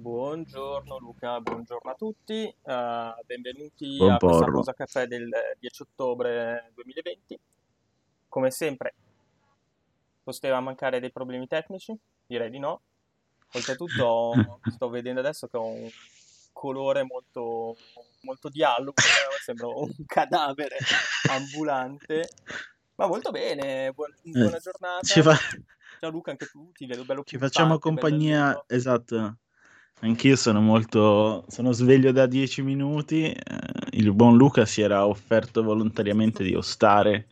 Buongiorno Luca, buongiorno a tutti, eh, benvenuti a questa pausa caffè del 10 ottobre 2020. Come sempre, poteva mancare dei problemi tecnici? Direi di no. Oltretutto, sto vedendo adesso che ho un colore molto, molto dialogo, sembra un cadavere ambulante, ma molto bene, buon- Eh, buona ci, giornata. fa- Ciao Luca, anche tu ti vedo bello ci facciamo compagnia, esatto. Anch'io sono molto, sono sveglio da dieci minuti. eh, il buon Luca si era offerto volontariamente di ostare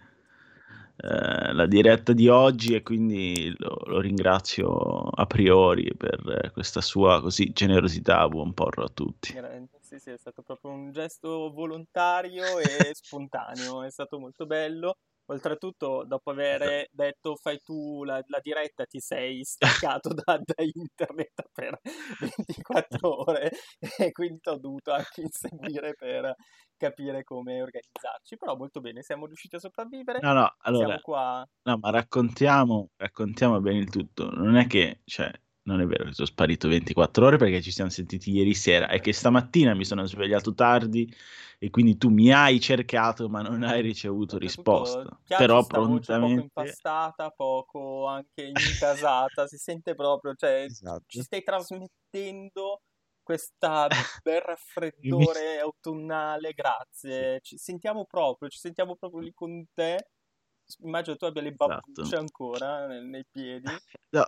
eh, la diretta di oggi e quindi lo, lo ringrazio a priori per questa sua così generosità. Buon porro a tutti. Sì, sì, è stato proprio un gesto volontario e spontaneo, è stato molto bello. Oltretutto, dopo aver detto fai tu la, la diretta, ti sei staccato da, da internet per 24 ore e quindi ti ho dovuto anche inseguire per capire come organizzarci. Però molto bene, siamo riusciti a sopravvivere. No, no, Siamo allora, qua. no, ma raccontiamo, raccontiamo bene il tutto. Non è che, cioè, non è vero che sono sparito 24 ore perché ci siamo sentiti ieri sera, è che stamattina mi sono svegliato tardi e quindi tu mi hai cercato ma non hai ricevuto risposta. Però voce poco prontamente... impastata, poco anche incasata, si sente proprio, cioè ci Esatto. stai trasmettendo questa bel raffreddore autunnale, grazie. Ci sentiamo proprio, ci sentiamo proprio lì con te. Immagino tu abbia le babbucce Esatto. ancora nel- nei piedi. No,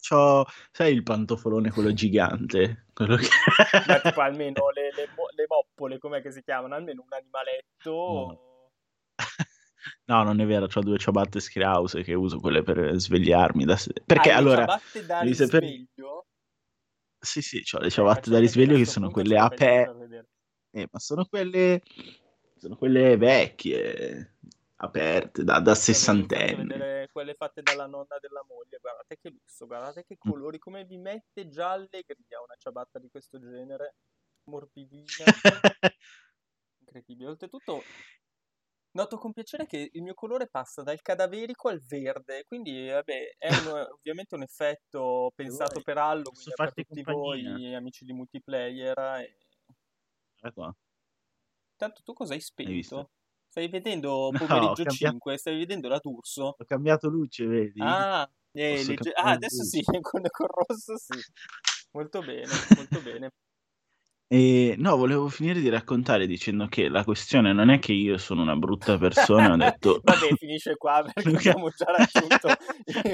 c'ho, sai il pantofolone quello gigante? Quello che... Ma tipo almeno le, le, le moppole, com'è che si chiamano? Almeno un animaletto. No. No, non è vero, ho due ciabatte Strauss che uso quelle per svegliarmi. Da... Perché Hai le allora, ciabatte da risveglio? Sì, sì, ho le Ok, ciabatte da risveglio a che sono quelle le far vedere. eh, ma sono quelle, sono quelle vecchie, aperte, da, da vedere quelle fatte dalla nonna della moglie. Guardate che lusso, guardate che Mm. colori, come vi mette già allegria una ciabatta di questo genere, morbidina, incredibile. Oltretutto, noto con piacere che il mio colore passa dal cadaverico al verde, quindi vabbè, è un- ovviamente un effetto pensato per Halloween per tutti compagnia. voi amici di multiplayer. E... Guarda qua, Tanto tu cosa hai spento? Stai vedendo No, pomeriggio cambiato, 5? Stai vedendo la d'Urso? ho cambiato luce, vedi? Ah, eh, legge- ah, adesso sì, luce. con, con rosso sì. Molto bene, molto bene. E no, volevo finire di raccontare dicendo che la questione non è che io sono una brutta persona ho detto Vabbè, finisce qua perché abbiamo già raggiunto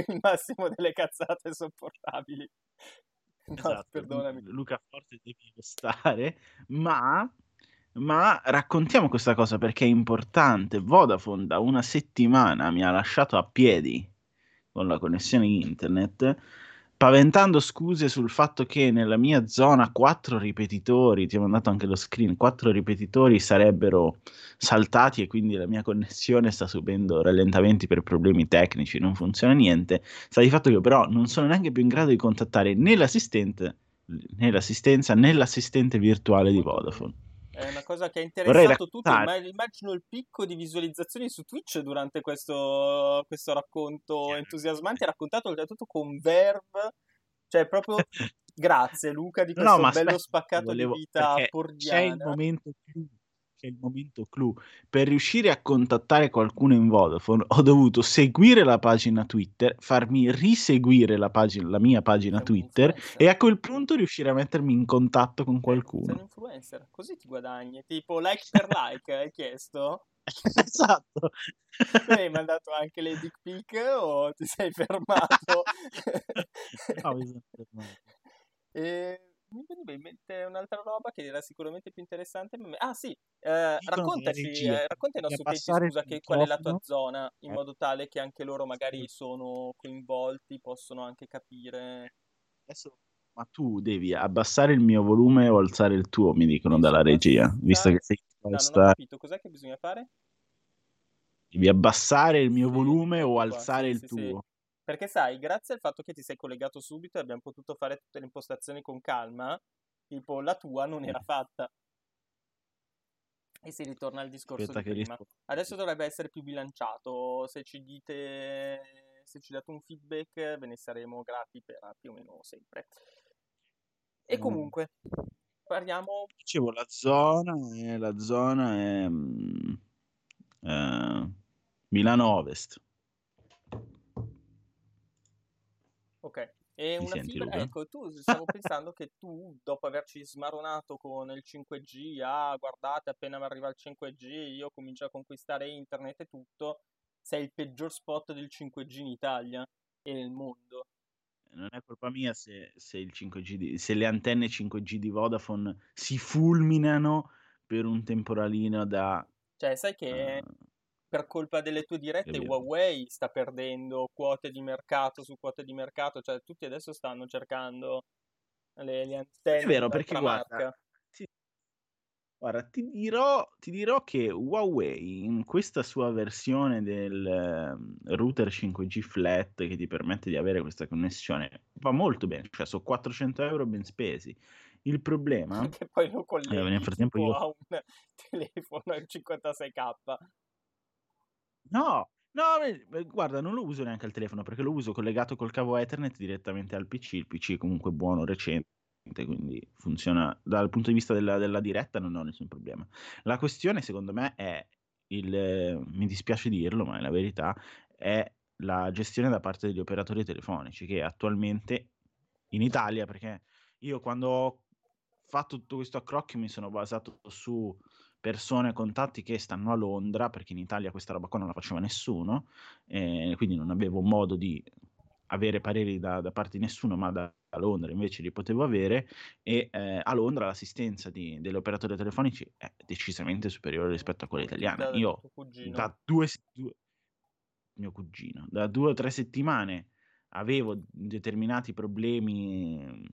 il massimo delle cazzate sopportabili. No, Esatto, perdonami. Luca forse devi stare, ma, ma raccontiamo questa cosa perché è importante. Vodafone da una settimana mi ha lasciato a piedi con la connessione internet, paventando scuse sul fatto che nella mia zona quattro ripetitori, ti ho mandato anche lo screen, quattro ripetitori sarebbero saltati e quindi la mia connessione sta subendo rallentamenti per problemi tecnici, non funziona niente. Sta di fatto che però non sono neanche più in grado di contattare né l'assistente, né l'assistenza né l'assistente virtuale di. Vodafone. È una cosa che ha interessato tutti. Imma- Immagino il picco di visualizzazioni su Twitch durante questo, questo racconto entusiasmante, raccontato oltretutto con verve. Cioè, proprio grazie Luca di No, questo ma bello aspetta, spaccato volevo, di vita c'è il momento clou, c'è il momento clou. Per riuscire a contattare qualcuno in Vodafone ho dovuto seguire la pagina Twitter, farmi riseguire la, pagina, la mia pagina Twitter e a quel punto riuscire a mettermi in contatto con Eh, sei un qualcuno. influencer. Così ti guadagni. Tipo like per like, hai chiesto? Esatto. Tu hai mandato anche le dick pic o ti sei fermato? No, mi sono fermato. E mi veniva in mente un'altra roba che era sicuramente più interessante. me. Ah sì, eh, raccontaci, eh, racconta ai di nostri utenti, abbassare il scusa, che, qual è la tua zona, in Eh, modo tale che anche loro magari sì. sono coinvolti, possono anche capire. Adesso, ma tu devi abbassare il mio volume o alzare il tuo, mi dicono dalla regia, visto che sei No, non ho questa. capito, cos'è che bisogna fare? Devi abbassare il mio volume o alzare sì, il sì, sì. Perché sai, grazie al fatto che ti sei collegato subito e abbiamo potuto fare tutte le impostazioni con calma, tipo la tua non era fatta. E si ritorna al discorso Aspetta di prima. Adesso dovrebbe essere più bilanciato. Se ci dite, se ci date un feedback, ve ne saremo grati per più o meno sempre. E comunque, parliamo... Dicevo, la zona è, la zona è mm, eh, Milano Ovest. Ok, e Mi una senti, fibra, Luca? ecco, tu stavo pensando che tu, dopo averci smaronato con il 5G, ah, guardate, appena mi arriva il 5G, io comincio a conquistare internet e tutto, sei il peggior spot del 5G in Italia e nel mondo. Non è colpa mia se, se il 5G di- se le antenne 5G di Vodafone si fulminano per un temporalino da... Cioè, sai che eh, per colpa delle tue dirette? Huawei sta perdendo quote di mercato su quote di mercato, cioè tutti adesso stanno cercando le, le È antenne vero, di perché guarda, marca. ti, guarda, ti dirò, ti dirò che Huawei in questa sua versione del ehm, router 5G flat che ti permette di avere questa connessione va molto bene, cioè sono 400 euro ben spesi. Il problema, Che poi lo eh, colleghi nel frattempo tipo io a un telefono al 56k. No, no, guarda, non lo uso neanche al telefono perché lo uso collegato col cavo Ethernet direttamente al PC. Il PC è comunque buono, recente, quindi funziona dal punto di vista della, della diretta, non ho nessun problema. La questione, secondo me, è il, mi dispiace dirlo, ma è la verità, è la gestione da parte degli operatori telefonici che attualmente in Italia, perché io quando ho fatto tutto questo accrocchio mi sono basato su persone, contatti che stanno a Londra, perché in Italia questa roba qua non la faceva nessuno, eh, quindi non avevo modo di avere pareri da, da parte di nessuno, ma da, da Londra invece li potevo avere e eh, a Londra l'assistenza di, degli operatori telefonici è decisamente superiore rispetto a quella italiana. Da, Io da due, due mio cugino, da due o tre settimane avevo determinati problemi mh,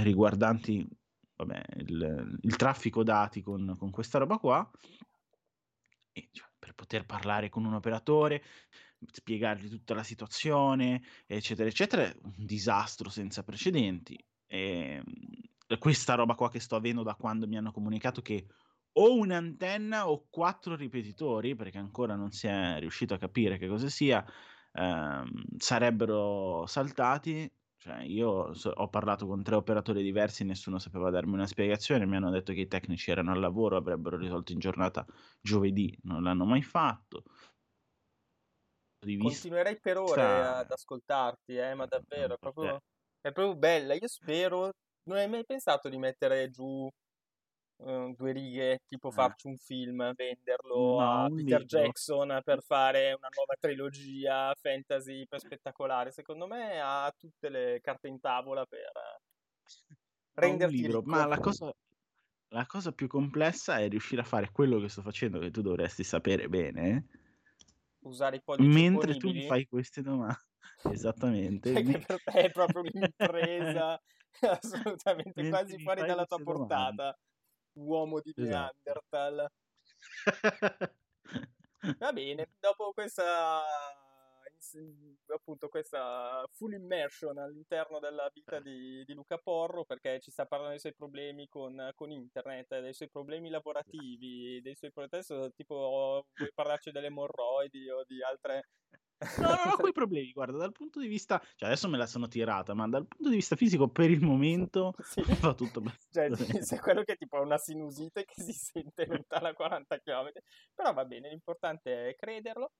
riguardanti vabbè, il, il traffico dati con, con questa roba qua e cioè, per poter parlare con un operatore, spiegargli tutta la situazione, eccetera, eccetera, è un disastro senza precedenti. E, mh, questa roba qua che sto avendo da quando mi hanno comunicato che o un'antenna o quattro ripetitori, perché ancora non si è riuscito a capire che cosa sia, ehm, sarebbero saltati. Cioè, io so- ho parlato con tre operatori diversi, nessuno sapeva darmi una spiegazione. Mi hanno detto che i tecnici erano al lavoro, avrebbero risolto in giornata giovedì, non l'hanno mai fatto. Continuerei per ore ad ascoltarti, eh, ma davvero, è proprio, è proprio bella. Io spero, non hai mai pensato di mettere giù eh, due righe, tipo Eh. farci un film, venderlo No, a Peter libro. Jackson per fare una nuova trilogia fantasy per spettacolare. Secondo me ha tutte le carte in tavola per renderti libro, ricco. ma la cosa, la cosa più complessa è riuscire a fare quello che sto facendo, che tu dovresti sapere bene? Usare i pollici mentre tu mi fai queste domande. Esattamente. Che me- per te è proprio un'impresa assolutamente Mentre quasi fuori dalla tua domande. portata, uomo di Esatto. Neanderthal. Va bene, dopo questa appunto questa full immersion all'interno della vita di, di Luca Porro perché ci sta parlando dei suoi problemi con, con internet, dei suoi problemi lavorativi, dei suoi adesso tipo vuoi parlarci delle emorroidi o di altre No, non ho quei problemi, guarda, dal punto di vista, cioè adesso me la sono tirata, ma dal punto di vista fisico per il momento Sì. va tutto Cioè, abbastanza bene. sei quello che tipo ha una sinusite che si sente lontana 40 km. Però va bene, l'importante è crederlo.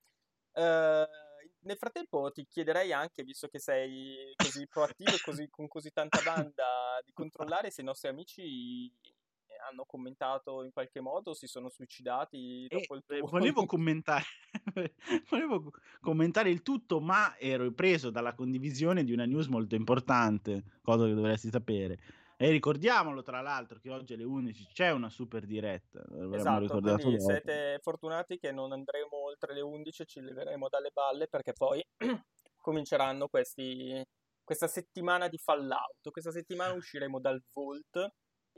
Eh, nel frattempo ti chiederei anche, visto che sei così proattivo e con così tanta banda, di controllare se i nostri amici hanno commentato in qualche modo, si sono suicidati dopo il eh, tuo... volevo commentare, volevo commentare il tutto, ma ero preso dalla condivisione di una news molto importante, cosa che dovresti sapere. E ricordiamolo, tra l'altro, che oggi alle 11 c'è una super diretta. L'avremmo Esatto, quindi siete fortunati che non andremo oltre le 11, ci leveremo dalle balle perché poi cominceranno questi, questa settimana di Fallout. Questa settimana usciremo dal Vault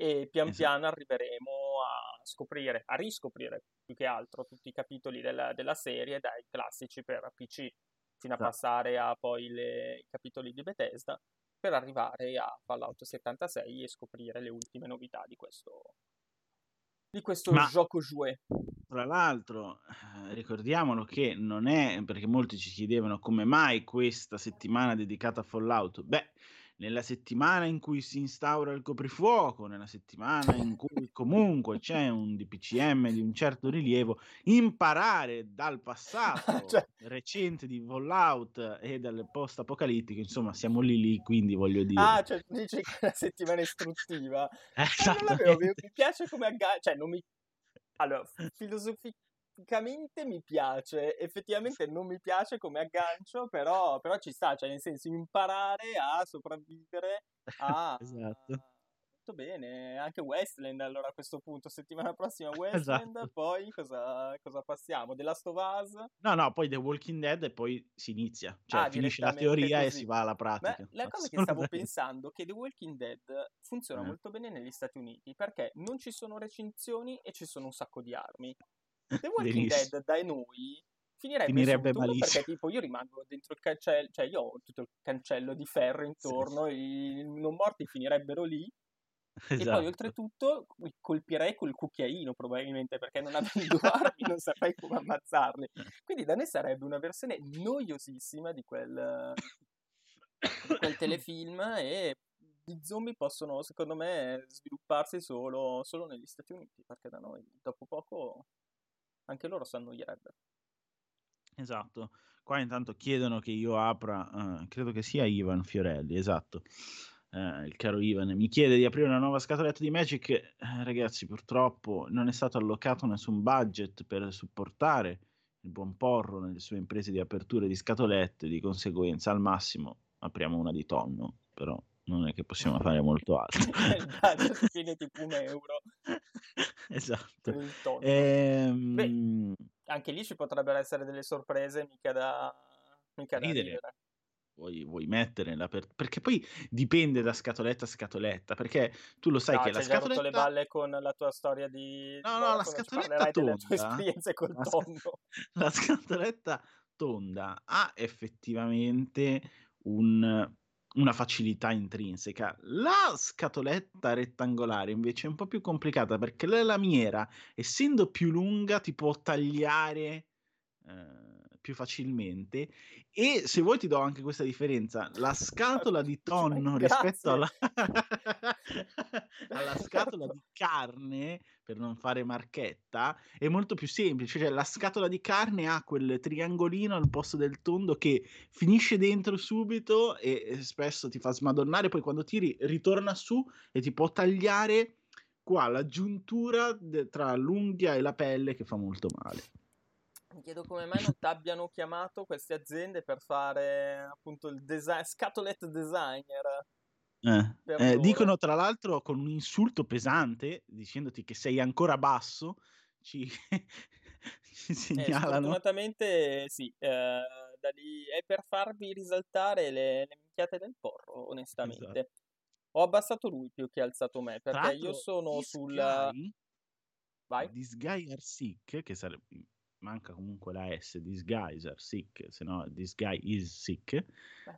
e pian Esatto. piano arriveremo a scoprire, a riscoprire più che altro tutti i capitoli della, della serie, dai classici per PC fino a Esatto. passare a poi le- i capitoli di Bethesda, per arrivare a Fallout 76 e scoprire le ultime novità di questo, di questo Ma- gioco jouet. Tra l'altro, eh, ricordiamolo che non è perché molti ci chiedevano come mai questa settimana dedicata a Fallout. Beh, nella settimana in cui si instaura il coprifuoco, nella settimana in cui comunque c'è un DPCM di un certo rilievo, imparare dal passato cioè... recente di Fallout e dal post apocalittico, insomma, siamo lì lì, quindi voglio dire. Ah, cioè dici che è una settimana istruttiva. Eh, mi, mi piace come aggancia, cioè non mi allora, filosofi- tecnicamente mi piace, effettivamente non mi piace come aggancio, però, però ci sta, cioè nel senso imparare a sopravvivere a... esatto. Tutto bene, anche Westland allora a questo punto, settimana prossima Westland, esatto. poi cosa, cosa passiamo? The Last of Us? No, no, poi The Walking Dead e poi si inizia, cioè ah, finisce la teoria così. e si va alla pratica. Beh, la cosa che stavo pensando è che The Walking Dead funziona eh. molto bene negli Stati Uniti perché non ci sono recinzioni e ci sono un sacco di armi. The Walking Dead da noi finirebbe, finirebbe malissimo. perché tipo io rimango dentro il cancello, cioè io ho tutto il cancello di ferro intorno, sì. i non morti finirebbero lì. Esatto. E poi esatto. oltretutto colpirei col cucchiaino probabilmente perché non avendo armi non saprei come ammazzarli. Quindi da noi sarebbe una versione noiosissima di quel, di quel telefilm e gli zombie possono secondo me svilupparsi solo, solo negli Stati Uniti perché da noi dopo poco anche loro si annoierebbero. Esatto, qua intanto chiedono che io apra, uh, credo che sia Ivan Fiorelli, esatto, uh, il caro Ivan, mi chiede di aprire una nuova scatoletta di Magic, eh, ragazzi purtroppo non è stato allocato nessun budget per supportare il buon Porro nelle sue imprese di apertura di scatolette, di conseguenza al massimo apriamo una di tonno, però non è che possiamo fare molto altro. il budget fine tipo un euro. Esatto. Ehm... Beh, anche lì ci potrebbero essere delle sorprese, mica da, mica da ridere. ridere. Vuoi, vuoi mettere per... perché poi dipende da scatoletta a scatoletta perché tu lo sai no, che la scatoletta rotto le balle con la tua storia di no no la scatoletta tonda esperienze col la, tonno la scatoletta tonda ha effettivamente un una facilità intrinseca. La scatoletta rettangolare invece è un po' più complicata perché la lamiera, essendo più lunga, ti può tagliare eh, più facilmente. E se vuoi ti do anche questa differenza la scatola di tonno rispetto alla... alla scatola di carne per non fare marchetta è molto più semplice. Cioè la scatola di carne ha quel triangolino al posto del tondo che finisce dentro subito e spesso ti fa smadonnare poi quando tiri ritorna su e ti può tagliare qua la giuntura de- tra l'unghia e la pelle che fa molto male mi chiedo come mai non ti abbiano chiamato queste aziende per fare appunto il design, scatolet designer. Eh, eh, dicono tra l'altro con un insulto pesante, dicendoti che sei ancora basso, ci, ci eh, segnalano. Eh, fortunatamente sì, da lì è per farvi risaltare le, le minchiate del porro, onestamente. Esatto. Ho abbassato lui più che alzato me, perché io sono sul... Vai. Are sick, che sarebbe manca comunque la S, disguiser, sick, se no this guy is sick.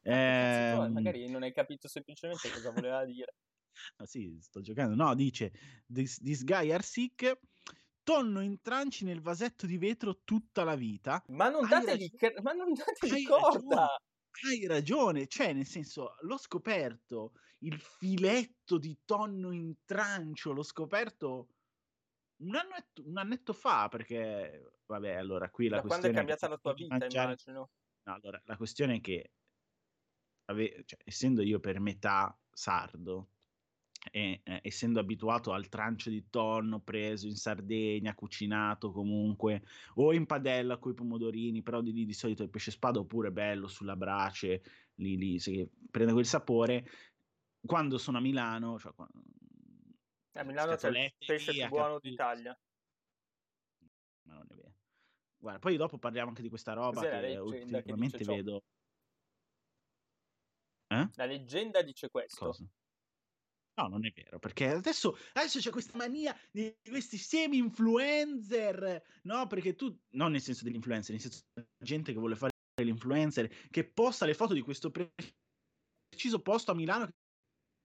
Beh, eh, magari non hai capito semplicemente cosa voleva dire. ah, sì, sto giocando. No, dice this, this guy are sick. Tonno in tranci nel vasetto di vetro tutta la vita. Ma non dategli, rag... ma non dategli corda! hai ragione, cioè nel senso l'ho scoperto il filetto di tonno in trancio, l'ho scoperto un, annetto, un annetto fa, perché, vabbè, allora qui la da questione... quando è cambiata la tua vita, mangiare... immagino. No, allora, la questione è che, ave... cioè, essendo io per metà sardo, e, eh, essendo abituato al trancio di tonno preso in Sardegna, cucinato comunque, o in padella con i pomodorini, però di lì di solito il pesce spada oppure bello sulla brace, lì, lì si prende quel sapore. Quando sono a Milano, cioè, a Milano c'è il pesce più buono d'Italia. Ma non è vero. Guarda, poi dopo parliamo anche di questa roba Cos'è che ultimamente che vedo. Eh? La leggenda dice questo. Cosa? No, non è vero, perché adesso, adesso c'è questa mania di questi semi-influencer, no? Perché tu, non nel senso degli influencer, nel senso di gente che vuole fare l'influencer, che posta le foto di questo preciso posto a Milano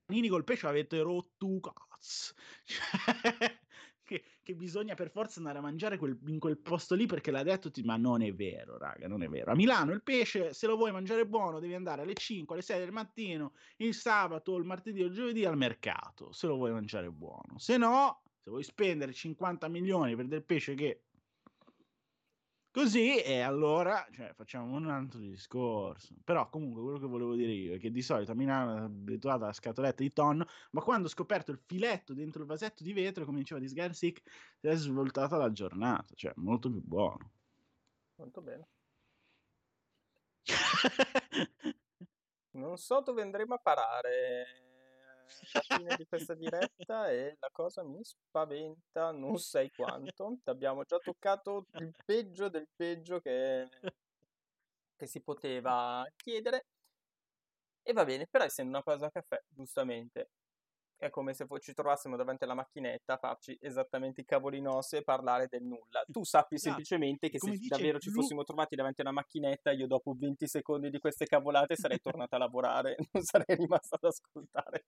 Nini col pesce avete rotto cazzo. Cioè, che, che, bisogna per forza andare a mangiare quel, in quel posto lì perché l'ha detto, ti... ma non è vero, raga, non è vero. A Milano il pesce, se lo vuoi mangiare buono, devi andare alle 5, alle 6 del mattino, il sabato, il martedì o il giovedì al mercato, se lo vuoi mangiare buono. Se no, se vuoi spendere 50 milioni per del pesce che Così e allora cioè, facciamo un altro discorso. Però comunque quello che volevo dire io è che di solito a Milano è abituata alla scatoletta di tonno, ma quando ho scoperto il filetto dentro il vasetto di vetro, come diceva di Sgarsic, si è svoltata la giornata, cioè molto più buono. Molto bene. non so dove andremo a parare alla fine di questa diretta e la cosa mi spaventa, non sai quanto. Abbiamo già toccato il peggio del peggio che, che si poteva chiedere. E va bene, però essendo una pausa caffè, giustamente, è come se ci trovassimo davanti alla macchinetta a farci esattamente i cavoli nostri e parlare del nulla. Tu sappi esatto. semplicemente che se davvero ci fossimo trovati davanti a una macchinetta, io dopo 20 secondi di queste cavolate sarei tornata a lavorare, non sarei rimasta ad ascoltare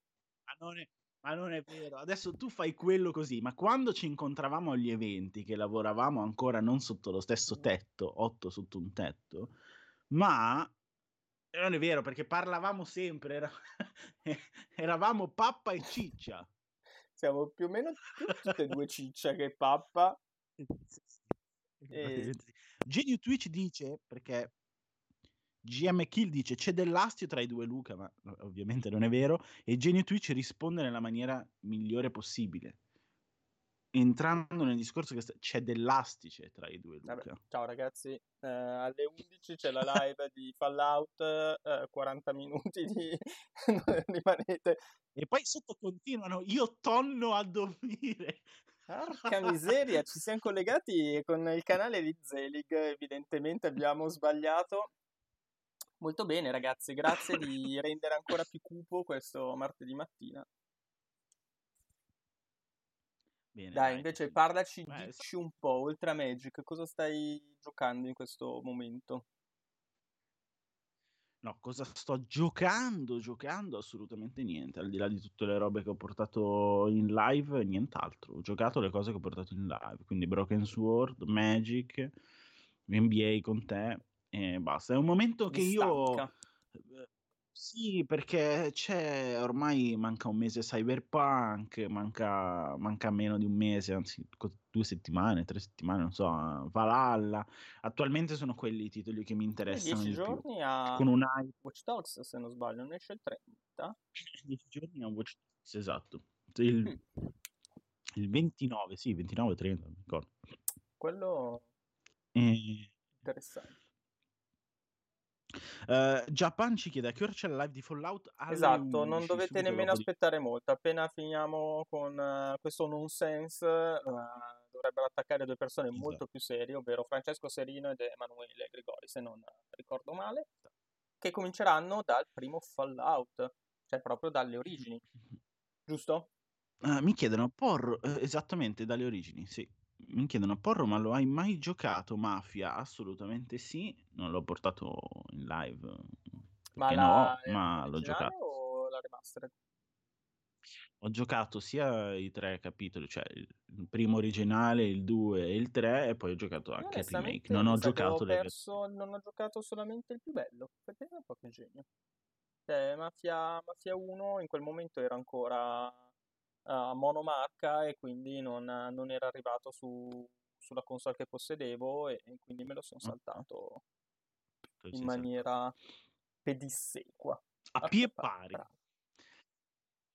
non, è, ma non è vero. Adesso tu fai quello così, ma quando ci incontravamo agli eventi, che lavoravamo ancora non sotto lo stesso mm. tetto, otto sotto un tetto, ma non è vero perché parlavamo sempre, era... eravamo pappa e ciccia. Siamo più o meno tutte e due ciccia che pappa. E... Genio Twitch dice, perché GM Kill dice c'è dell'astio tra i due Luca, ma ovviamente non è vero, e Genio Twitch risponde nella maniera migliore possibile. Entrando nel discorso che c'è dell'astice tra i due Luca. Vabbè, ciao ragazzi, eh, alle 11 c'è la live di Fallout, eh, 40 minuti di... rimanete. E poi sotto continuano, io tonno a dormire. Porca miseria, ci siamo collegati con il canale di Zelig, evidentemente abbiamo sbagliato Molto bene ragazzi, grazie di rendere ancora più cupo questo martedì mattina. Bene, dai, dai, invece sì. parlaci, Beh, dici un po', oltre a Magic, cosa stai giocando in questo momento? No, cosa sto giocando? Giocando assolutamente niente, al di là di tutte le robe che ho portato in live, nient'altro. Ho giocato le cose che ho portato in live, quindi Broken Sword, Magic, NBA con te, e basta. È un momento che io... Eh, sì, perché c'è ormai manca un mese Cyberpunk, manca, manca meno di un mese, anzi due settimane, tre settimane, non so, Valhalla. Attualmente sono quelli i titoli che mi interessano. 10 giorni più. a Con un hype. Watch Dogs, se non sbaglio, non esce il 30? 10 giorni a Watch Dogs, esatto. Il, mm. il 29, sì, 29-30, mi ricordo. Quello... E... Interessante. Uh, Japan ci chiede a che ora c'è la live di Fallout? Esatto, non dovete nemmeno aspettare di... molto. Appena finiamo con uh, questo nonsense, uh, dovrebbero attaccare due persone esatto. molto più serie, ovvero Francesco Serino ed Emanuele Grigori, se non ricordo male, che cominceranno dal primo Fallout, cioè proprio dalle origini. Giusto? mi chiedono, Porro, eh, esattamente dalle origini, sì mi chiedono, Porro, ma lo hai mai giocato Mafia? Assolutamente sì, non l'ho portato in live. Ma la, no, ma l'ho giocato. o la remastered? Ho giocato sia i tre capitoli, cioè il primo originale, il 2 e il 3, e poi ho giocato anche il remake. Non ho giocato ho perso, le... Non ho giocato solamente il più bello, perché è un po' più genio. Cioè, Mafia, Mafia 1 in quel momento era ancora a monomarca e quindi non, non era arrivato su, sulla console che possedevo e, e, quindi me lo sono saltato in sì, maniera sì. pedissequa. A pie pari.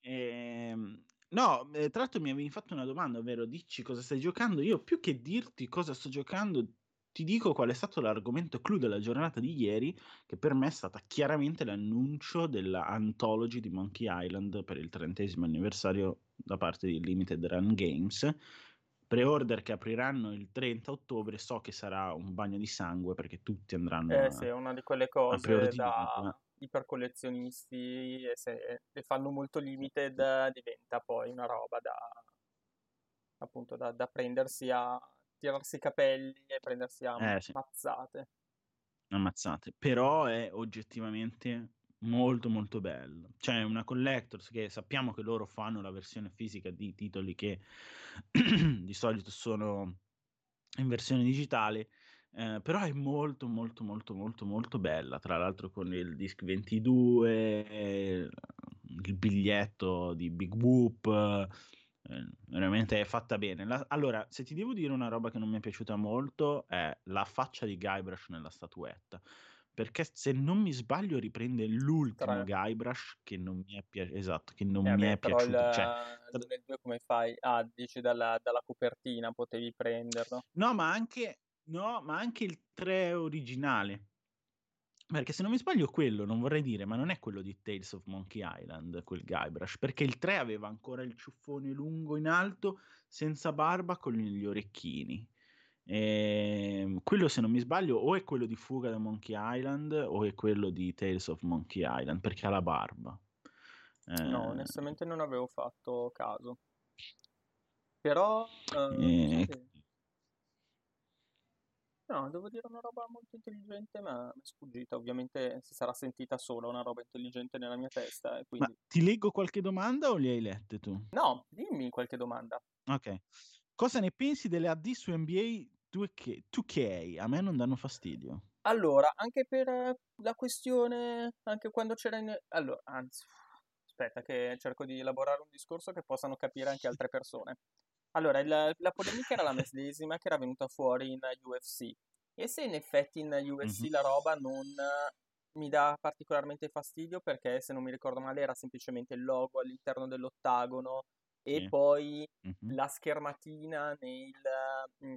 Ehm, no, eh, tra l'altro mi avevi fatto una domanda, ovvero dici cosa stai giocando. Io più che dirti cosa sto giocando, ti dico qual è stato l'argomento clou della giornata di ieri, che per me è stata chiaramente l'annuncio della anthology di Monkey Island per il trentesimo anniversario da parte di Limited Run Games. Pre-order che apriranno il 30 ottobre, so che sarà un bagno di sangue perché tutti andranno eh, a, sì, è una di quelle cose da ipercollezionisti e se le fanno molto limited diventa poi una roba da appunto da, da prendersi a tirarsi i capelli e prendersi a eh, sì. ammazzate. Ammazzate, però è oggettivamente molto molto bello. C'è una collectors che sappiamo che loro fanno la versione fisica di titoli che di solito sono in versione digitale, eh, però è molto molto molto molto molto bella, tra l'altro con il disc 22, il biglietto di Big Whoop, eh, veramente è fatta bene. La, allora, se ti devo dire una roba che non mi è piaciuta molto è la faccia di Guybrush nella statuetta perché se non mi sbaglio riprende l'ultimo Tre. Guybrush che non mi è, pi- esatto, che non eh mi è piaciuto. Il, cioè, nel 2 come fai? Ah, dici dalla, dalla, copertina potevi prenderlo? No, ma anche, no, ma anche il 3 originale. Perché se non mi sbaglio quello, non vorrei dire, ma non è quello di Tales of Monkey Island, quel Guybrush, perché il 3 aveva ancora il ciuffone lungo in alto, senza barba, con gli orecchini. E ehm, quello, se non mi sbaglio, o è quello di Fuga da Monkey Island o è quello di Tales of Monkey Island perché ha la barba. Eh... No, onestamente non avevo fatto caso. Però, uh, eh... no, devo dire una roba molto intelligente, ma è sfuggita. Ovviamente si sarà sentita solo una roba intelligente nella mia testa. Quindi... Ma ti leggo qualche domanda o le hai lette tu? No, dimmi qualche domanda. Ok. Cosa ne pensi delle AD su NBA 2K, 2K, a me non danno fastidio. Allora, anche per eh, la questione, anche quando c'era in... Allora, anzi, aspetta che cerco di elaborare un discorso che possano capire anche altre persone. Allora, il, la polemica era la medesima che era venuta fuori in UFC. E se in effetti in UFC mm-hmm. la roba non mi dà particolarmente fastidio perché, se non mi ricordo male, era semplicemente il logo all'interno dell'ottagono e sì. poi mm-hmm. la schermatina nel, mm,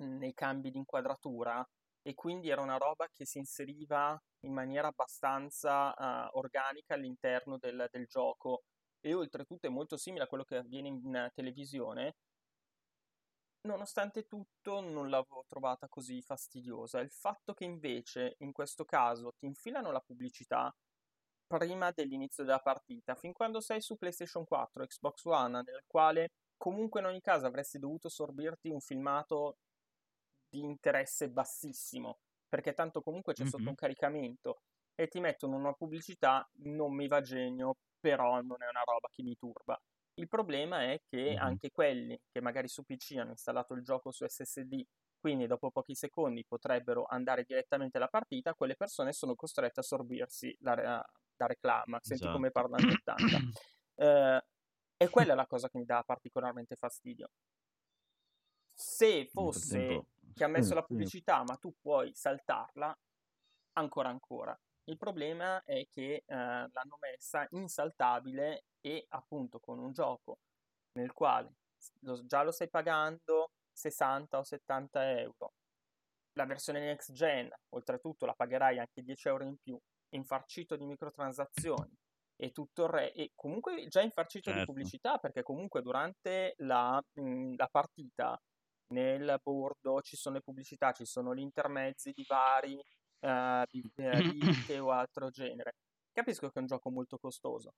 nei cambi di inquadratura e quindi era una roba che si inseriva in maniera abbastanza uh, organica all'interno del, del, gioco e oltretutto è molto simile a quello che avviene in televisione. Nonostante tutto non l'avevo trovata così fastidiosa. Il fatto che invece in questo caso ti infilano la pubblicità prima dell'inizio della partita, fin quando sei su PlayStation 4, Xbox One, nel quale comunque in ogni caso avresti dovuto sorbirti un filmato di interesse bassissimo, perché tanto comunque c'è mm-hmm. sotto un caricamento e ti mettono una pubblicità, non mi va genio, però non è una roba che mi turba. Il problema è che mm-hmm. anche quelli che magari su PC hanno installato il gioco su SSD, quindi dopo pochi secondi potrebbero andare direttamente alla partita, quelle persone sono costrette a sorbirsi la, la reclama. Senti esatto. come parlano in 80. Eh, e quella è la cosa che mi dà particolarmente fastidio se fosse che ha messo la pubblicità ma tu puoi saltarla, ancora ancora. Il problema è che eh, l'hanno messa insaltabile e appunto con un gioco nel quale lo, già lo stai pagando 60 o 70 euro. La versione next gen, oltretutto, la pagherai anche 10 euro in più, infarcito di microtransazioni e tutto il re, e comunque già infarcito certo. di pubblicità perché comunque durante la, mh, la partita nel bordo ci sono le pubblicità, ci sono gli intermezzi di vari uh, di, o altro genere. Capisco che è un gioco molto costoso,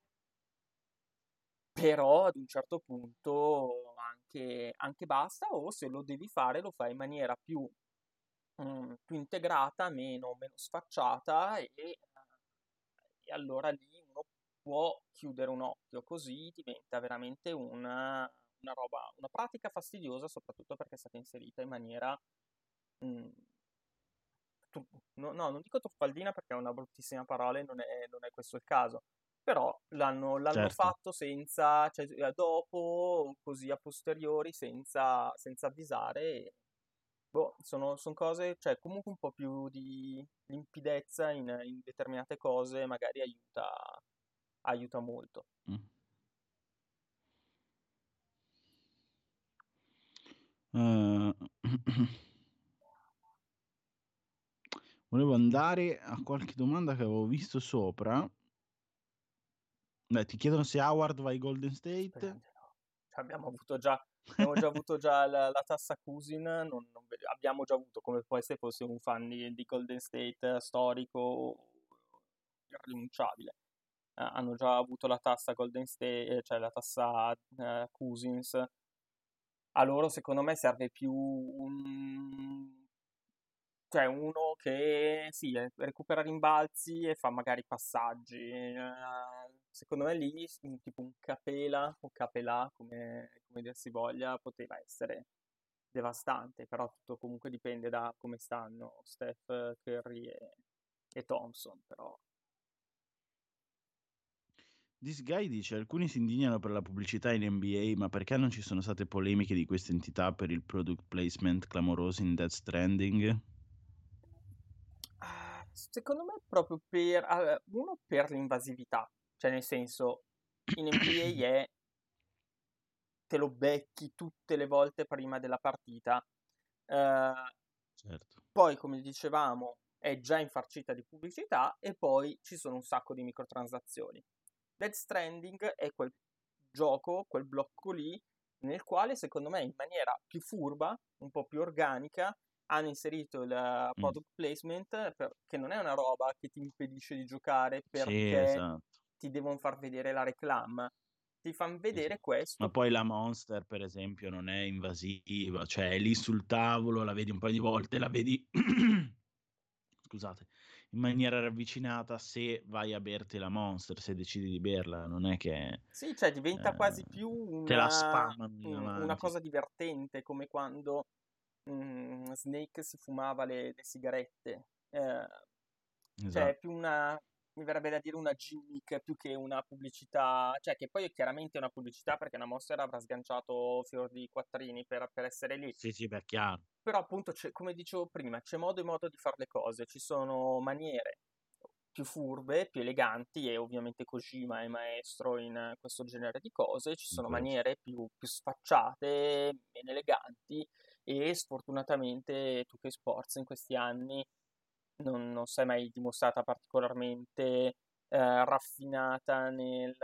però ad un certo punto anche, anche basta o se lo devi fare lo fai in maniera più, um, più integrata, meno, meno sfacciata e, e allora lì uno può chiudere un occhio, così diventa veramente una, una roba, una pratica fastidiosa soprattutto perché è stata inserita in maniera... Mh, mm, tu, no, no, non dico truffaldina perché è una bruttissima parola e non è, non è questo il caso, però l'hanno, l'hanno certo. fatto senza, cioè, eh, dopo, così a posteriori, senza, senza avvisare. Boh, sono, sono, cose, cioè comunque un po' più di limpidezza in, in determinate cose magari aiuta, aiuta molto. Mm. Uh, volevo andare a qualche domanda che avevo visto sopra. Beh, ti chiedono se Howard va ai Golden State. Cioè, abbiamo avuto già, abbiamo già avuto già la, la tassa Cousin, non, non, abbiamo già avuto come poi se fosse un fan di, di Golden State storico irrinunciabile. Uh, hanno già avuto la tassa Golden State, cioè la tassa uh, Cousins a loro secondo me serve più un, cioè uno che sì, recupera rimbalzi e fa magari passaggi. Eh, secondo me lì, tipo un Capela o Capelà, come, come dir si voglia, poteva essere devastante, però tutto comunque dipende da come stanno Steph, Curry e, e Thompson, però This guy dice: Alcuni si indignano per la pubblicità in NBA, ma perché non ci sono state polemiche di questa entità per il product placement clamoroso in Death Stranding? Ah, secondo me proprio per ah, uno per l'invasività, cioè nel senso in NBA è te lo becchi tutte le volte prima della partita. Uh, certo. Poi, come dicevamo, è già infarcita di pubblicità e poi ci sono un sacco di microtransazioni. Dead Stranding è quel gioco, quel blocco lì, nel quale secondo me in maniera più furba, un po' più organica, hanno inserito il mm. product mm. placement per, che non è una roba che ti impedisce di giocare perché sì, esatto. ti devono far vedere la reclam ti fanno vedere esatto. questo. Ma poi la Monster, per esempio, non è invasiva, cioè è lì sul tavolo, la vedi un paio di volte, la vedi scusate, in maniera ravvicinata se vai a berti la Monster, se decidi di berla, non è che... Sì, cioè diventa eh, quasi più una, una cosa divertente, come quando mm, Snake si fumava le, le sigarette. Eh, esatto. Cioè, è più una, mi verrebbe da dire una gimmick più che una pubblicità, cioè che poi è chiaramente una pubblicità perché una Monster avrà sganciato fior di quattrini per, per essere lì. Sì, sì, beh, chiaro. Però appunto, come dicevo prima, c'è modo e modo di fare le cose, ci sono maniere più furbe, più eleganti e ovviamente Kojima è maestro in questo genere di cose, ci sono maniere più, più sfacciate, meno eleganti e sfortunatamente 2K Sports in questi anni non, non si mai dimostrata particolarmente eh, raffinata nel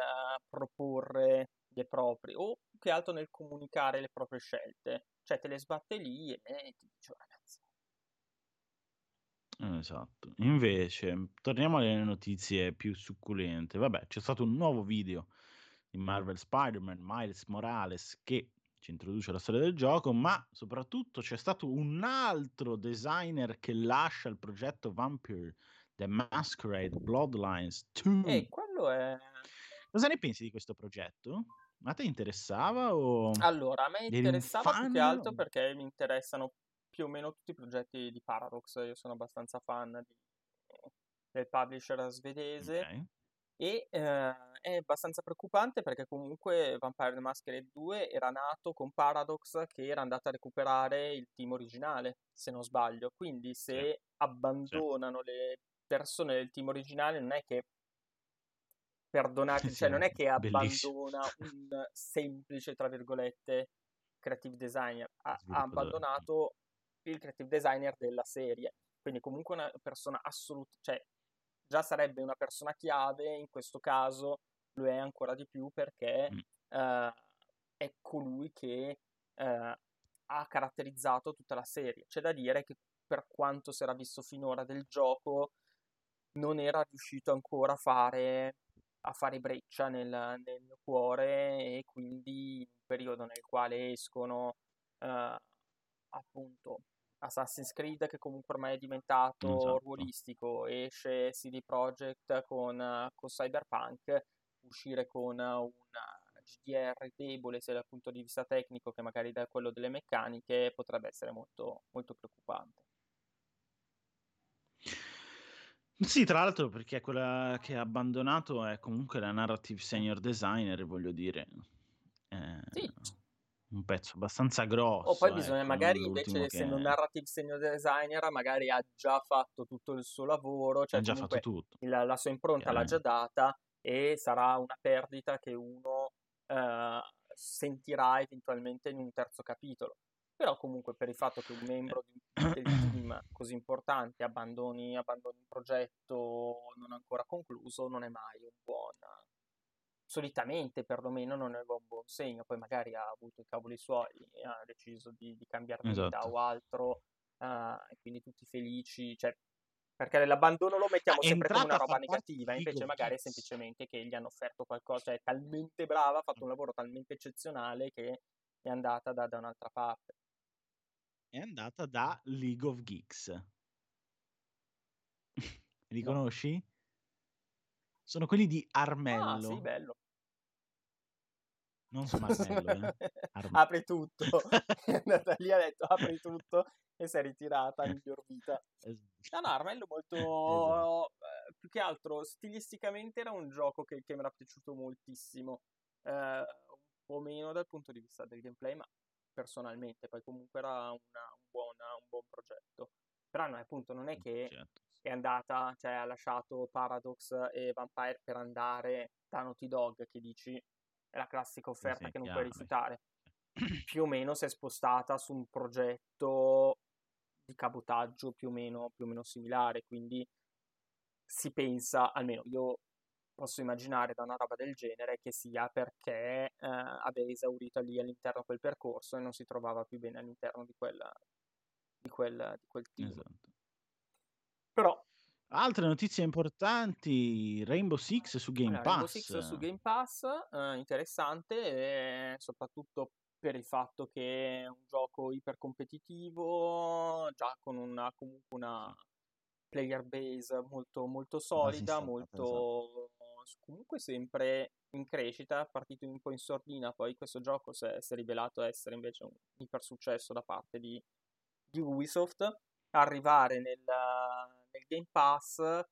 proporre le proprie, o più che altro nel comunicare le proprie scelte. Cioè te le sbatte lì e ti dice, oh, ragazzi. Esatto. Invece, torniamo alle notizie più succulente. Vabbè, c'è stato un nuovo video di Marvel Spider-Man, Miles Morales, che ci introduce la storia del gioco, ma soprattutto c'è stato un altro designer che lascia il progetto Vampire The Masquerade Bloodlines 2. E quello è... Cosa ne pensi di questo progetto? A te interessava o... Allora, a me interessava più che altro o... perché mi interessano più o meno tutti i progetti di Paradox. Io sono abbastanza fan di... del publisher svedese. Okay. E eh, è abbastanza preoccupante perché comunque Vampire the Masquerade 2 era nato con Paradox che era andato a recuperare il team originale, se non sbaglio. Quindi se sì. abbandonano sì. le persone del team originale non è che perdonate, sì, cioè non è che abbandona un semplice, tra virgolette, creative designer, ha, ha abbandonato il creative designer della serie. Quindi comunque una persona assoluta, cioè già sarebbe una persona chiave, in questo caso lo è ancora di più perché mm. uh, è colui che uh, ha caratterizzato tutta la serie. C'è da dire che per quanto si era visto finora del gioco, non era riuscito ancora a fare, a fare breccia nel, nel, mio cuore e quindi in un periodo nel quale escono uh, appunto Assassin's Creed che comunque ormai è diventato esatto. ruolistico, esce CD Projekt con, con Cyberpunk, uscire con un GDR debole sia dal punto di vista tecnico che magari da quello delle meccaniche potrebbe essere molto, molto preoccupante. Sì, tra l'altro perché quella che ha abbandonato è comunque la narrative senior designer, voglio dire. Eh, sì, un pezzo abbastanza grosso. O poi bisogna ecco, magari invece, essendo un narrative senior designer, magari ha già fatto tutto il suo lavoro, cioè ha già fatto tutto. La, la sua impronta l'ha già data e sarà una perdita che uno eh, sentirà eventualmente in un terzo capitolo. Però comunque per il fatto che un membro di, del team così importante abbandoni, abbandoni un progetto non ancora concluso non è mai un buon, solitamente perlomeno non aveva un buon segno, poi magari ha avuto i cavoli suoi ha deciso di, di cambiare vita esatto. o altro, uh, e quindi tutti felici, cioè, perché l'abbandono lo mettiamo ah, sempre come una roba negativa, invece magari è semplicemente che gli hanno offerto qualcosa, è talmente brava, ha fatto un lavoro talmente eccezionale che è andata da, da un'altra parte. È andata da League of Geeks. Li no. conosci? Sono quelli di Armello. Ah, sì, bello. Non Smarmello, eh. apri tutto. è andata lì, ha detto apri tutto e si è ritirata in miglior vita. No, no, Armello molto... Esatto. Eh, più che altro, stilisticamente era un gioco che, che mi era piaciuto moltissimo. Eh, un po' meno dal punto di vista del gameplay, ma personalmente, poi comunque era una, un, buon, un, buon, progetto. Però no, appunto non è che certo. è andata, cioè ha lasciato Paradox e Vampire per andare da Naughty Dog che dici è la classica offerta sì, che non chiaro, puoi rifiutare. Più o meno si è spostata su un progetto di cabotaggio più o meno, più o meno similare, quindi si pensa, almeno io posso immaginare da una roba del genere che sia perché eh, abbia esaurito lì all'interno quel percorso e non si trovava più bene all'interno di quel, di quel, di quel team. Esatto. Però Altre notizie importanti, Rainbow Six su Game allora, Pass. Rainbow Six su Game Pass, eh, interessante, eh, soprattutto per il fatto che è un gioco ipercompetitivo, già con una, comunque una player base molto, molto solida, molto esatto. comunque sempre in crescita, partito un po' in sordina, poi questo gioco si è, si è rivelato essere invece un iper successo da parte di, di Ubisoft arrivare nel, nel Game Pass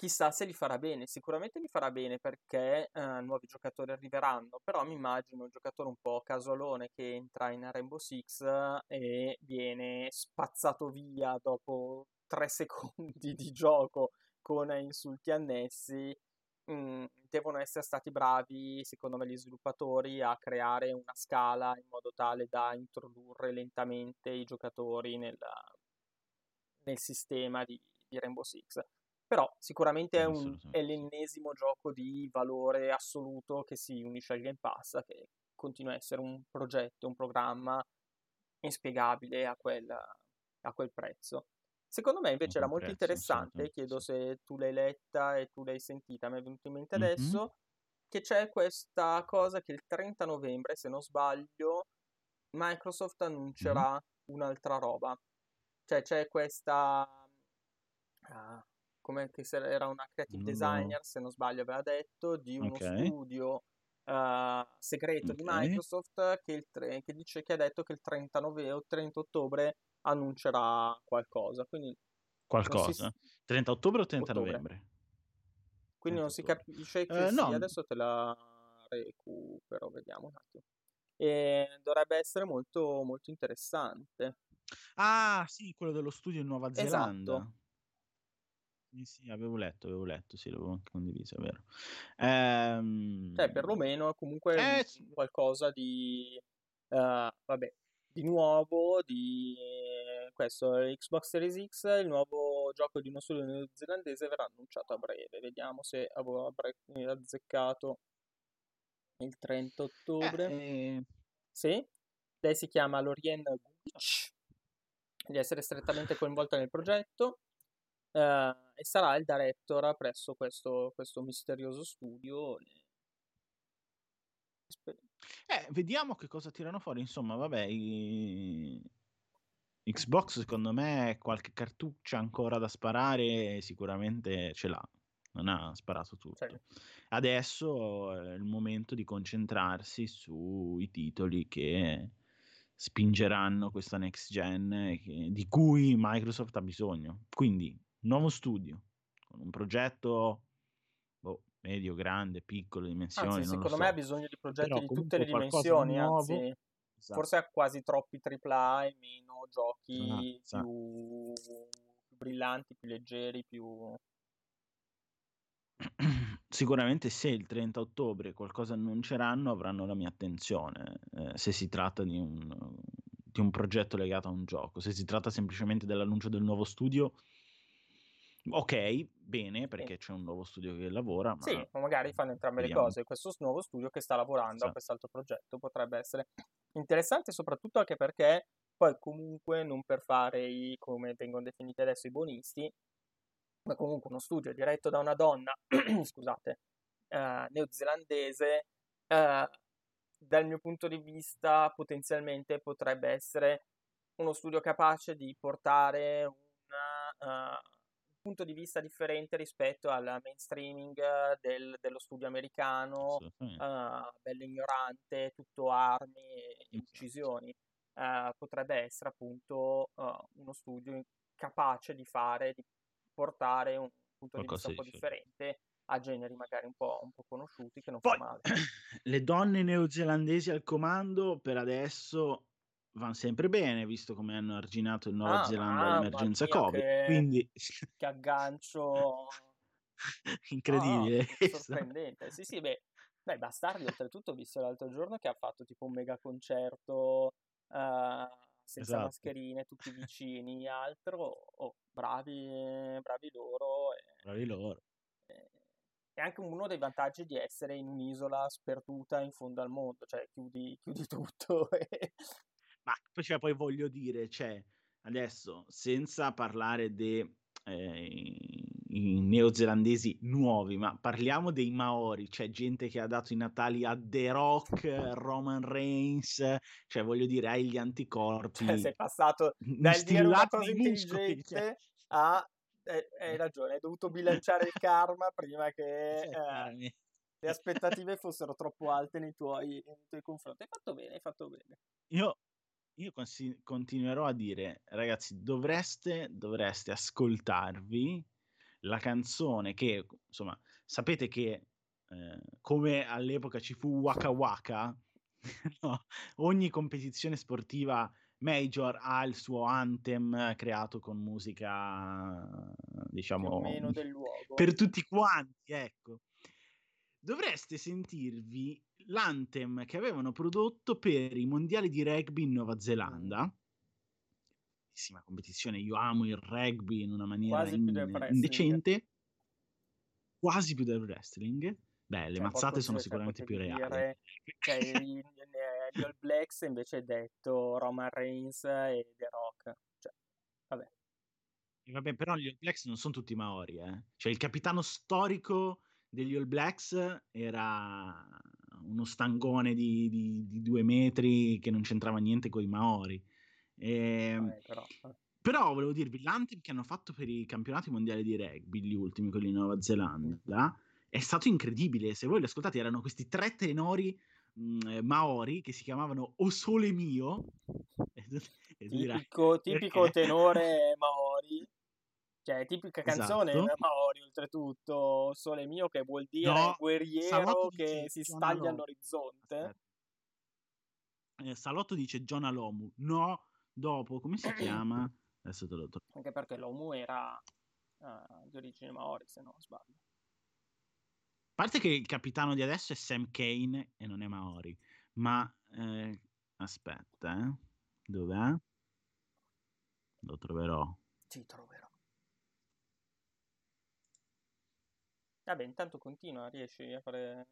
chissà se li farà bene, sicuramente li farà bene perché eh, nuovi giocatori arriveranno, però mi immagino un giocatore un po' casualone che entra in Rainbow Six e viene spazzato via dopo tre secondi di gioco con insulti annessi. Mm, devono essere stati bravi, secondo me, gli sviluppatori a creare una scala in modo tale da introdurre lentamente i giocatori nel, nel sistema di, di Rainbow Six. Però sicuramente è, un, è, l'ennesimo gioco di valore assoluto che si unisce al Game Pass, che continua a essere un progetto, un programma inspiegabile a quel, a quel prezzo. Secondo me invece era molto prezzo, interessante, chiedo se tu l'hai letta e tu l'hai sentita, mi è venuto in mente adesso, mm-hmm. che c'è questa cosa che il 30 novembre, se non sbaglio, Microsoft annuncerà mm-hmm. un'altra roba. Cioè c'è questa... Uh, come che era una creative designer, no. se non sbaglio aveva detto, di uno okay. studio uh, segreto okay. di Microsoft che, tre, che, dice, che ha detto che il 30, nove, o 30 ottobre annuncerà qualcosa. Quindi qualcosa? Si... 30 ottobre o 30 ottobre. novembre? Quindi non si capisce che uh, no. adesso te la recupero, vediamo un attimo. E dovrebbe essere molto, molto interessante. Ah, sì, quello dello studio in Nuova Zelanda. Esatto. Sì, avevo letto, avevo letto, sì, l'avevo anche condiviso, è vero. Ehm... Cioè, perlomeno comunque eh, qualcosa di, uh, vabbè, di nuovo, di questo, Xbox Series X, il nuovo gioco di uno studio neozelandese verrà annunciato a breve. Vediamo se avevo azzeccato il 30 ottobre. Eh, Sì, lei si chiama Lorien Guich di essere strettamente coinvolta nel progetto uh, e sarà il director presso questo, questo misterioso studio. Eh, vediamo che cosa tirano fuori. Insomma, vabbè, i... Xbox secondo me qualche cartuccia ancora da sparare sicuramente ce l'ha. Non ha sparato tutto. Sì. Adesso è il momento di concentrarsi sui titoli che spingeranno questa next gen che, di cui Microsoft ha bisogno. Quindi, nuovo studio con un progetto boh, medio, grande, piccolo, dimensioni. Anzi, secondo so. me ha bisogno di progetti Però, di tutte le dimensioni, anzi, esatto. forse ha quasi troppi AAA e meno giochi ah, esatto. più, più brillanti, più leggeri, più Sicuramente se il 30 ottobre qualcosa annunceranno avranno la mia attenzione, eh, se si tratta di un, di un, progetto legato a un gioco, se si tratta semplicemente dell'annuncio del nuovo studio, ok, bene, perché c'è un nuovo studio che lavora. Ma sì, ma magari fanno entrambe vediamo. le cose, questo nuovo studio che sta lavorando sì. a quest'altro progetto potrebbe essere interessante soprattutto anche perché poi comunque non per fare i, come vengono definiti adesso i bonisti, ma comunque uno studio diretto da una donna, scusate, eh, neozelandese, eh, dal mio punto di vista potenzialmente potrebbe essere uno studio capace di portare una, uh, punto di vista differente rispetto al mainstreaming del, dello studio americano, uh, bello ignorante, tutto armi e uccisioni. Uh, potrebbe essere appunto uh, uno studio capace di fare, di portare un punto Qualcosa di vista un po' differente a generi magari un po', un po conosciuti che non Poi, fa male. Le donne neozelandesi al comando per adesso vanno sempre bene, visto come hanno arginato il Nuova ah, Zelanda all'emergenza Covid. Che, quindi... che aggancio incredibile. Oh, sorprendente. sì, sì, beh, beh, Bastardi oltretutto ho visto l'altro giorno che ha fatto tipo un mega concerto uh, senza esatto. mascherine, tutti vicini, altro. Oh, bravi, bravi loro. E, bravi loro. E, è anche uno dei vantaggi di essere in un'isola sperduta in fondo al mondo, cioè chiudi, chiudi tutto e, ma cioè, poi voglio dire, cioè, adesso, senza parlare dei eh, neozelandesi nuovi, ma parliamo dei Maori, cioè gente che ha dato i natali a The Rock, Roman Reigns, cioè voglio dire, hai gli anticorpi. Cioè, sei passato dal dire una cosa intelligente cioè. a... Eh, hai ragione, hai dovuto bilanciare il karma prima che... Cioè, eh, le aspettative fossero troppo alte nei tuoi, nei tuoi confronti. Hai fatto bene, hai fatto bene. Io io consi- continuerò a dire, ragazzi, dovreste, dovreste ascoltarvi la canzone che, insomma, sapete che eh, come all'epoca ci fu Waka Waka, no? ogni competizione sportiva major ha il suo anthem creato con musica, diciamo, per tutti quanti, ecco dovreste sentirvi l'anthem che avevano prodotto per i mondiali di rugby in Nuova Zelanda. Bellissima competizione, io amo il rugby in una maniera in, indecente. Quasi più del wrestling. Beh, le cioè, mazzate sono sicuramente più reali. Dire, cioè, gli, gli All Blacks invece è detto Roman Reigns e The Rock. Cioè, vabbè. E vabbè, però gli All Blacks non sono tutti maori, eh. Cioè, il capitano storico degli All Blacks era uno stangone di, di, di due metri che non c'entrava niente con i Maori. E, ehm, eh, però, eh. però, volevo dirvi, l'anthem che hanno fatto per i campionati mondiali di rugby, gli ultimi, quelli di Nuova Zelanda, è stato incredibile. Se voi li ascoltate, erano questi tre tenori mh, mm, maori che si chiamavano O Sole Mio. E tu, e tu tipico, dirai, tipico tenore maori cioè, tipica canzone esatto. Maori, oltretutto, Sole mio, che vuol dire no, guerriero che si staglia all'orizzonte. Eh, Salotto dice John Alomu. No, dopo, come si chiama? Adesso te lo trovo. Anche perché l'Omu era uh, di origine Maori, se non sbaglio. A parte che il capitano di adesso è Sam Kane e non è Maori. Ma, eh, aspetta, eh. Dov'è? Lo troverò. Ti troverò. Vabbè, intanto continua, riesci a fare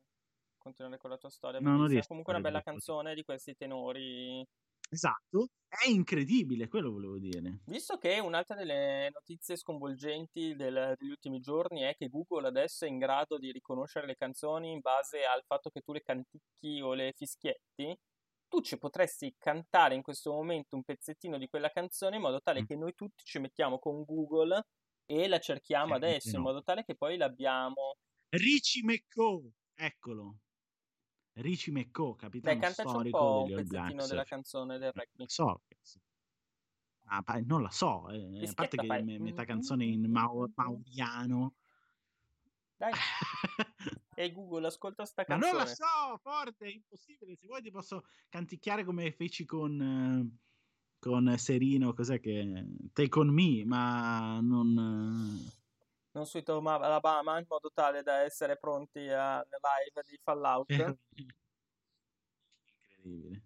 continuare con la tua storia. No, non riesco comunque una bella canzone di questi tenori. Esatto, è incredibile, quello volevo dire. Visto che un'altra delle notizie sconvolgenti del, degli ultimi giorni è che Google adesso è in grado di riconoscere le canzoni in base al fatto che tu le canticchi o le fischietti, tu ci potresti cantare in questo momento un pezzettino di quella canzone in modo tale mm. che noi tutti ci mettiamo con Google e la cerchiamo sì, adesso no. in modo tale che poi l'abbiamo. Ricci McCo, eccolo. Ricci McCo, capitano Dai, storico un, un pezzettino della canzone del rugby. So, ah, non la so, eh. a parte che fai. metà canzone in mau- mauriano. Dai. e Google, ascolta sta canzone. Ma non la so, forte, è impossibile. Se vuoi ti posso canticchiare come feci con... Eh con Serino, cos'è che... Take on me, ma non... Non sui Tom Alabama in modo tale da essere pronti alla live di Fallout. Incredibile.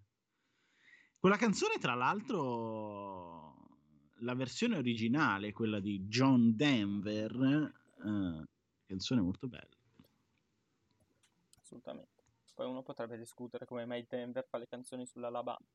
Quella canzone, tra l'altro, la versione originale, quella di John Denver, eh, canzone molto bella. Assolutamente. Poi uno potrebbe discutere come mai Denver fa le canzoni sull'Alabama.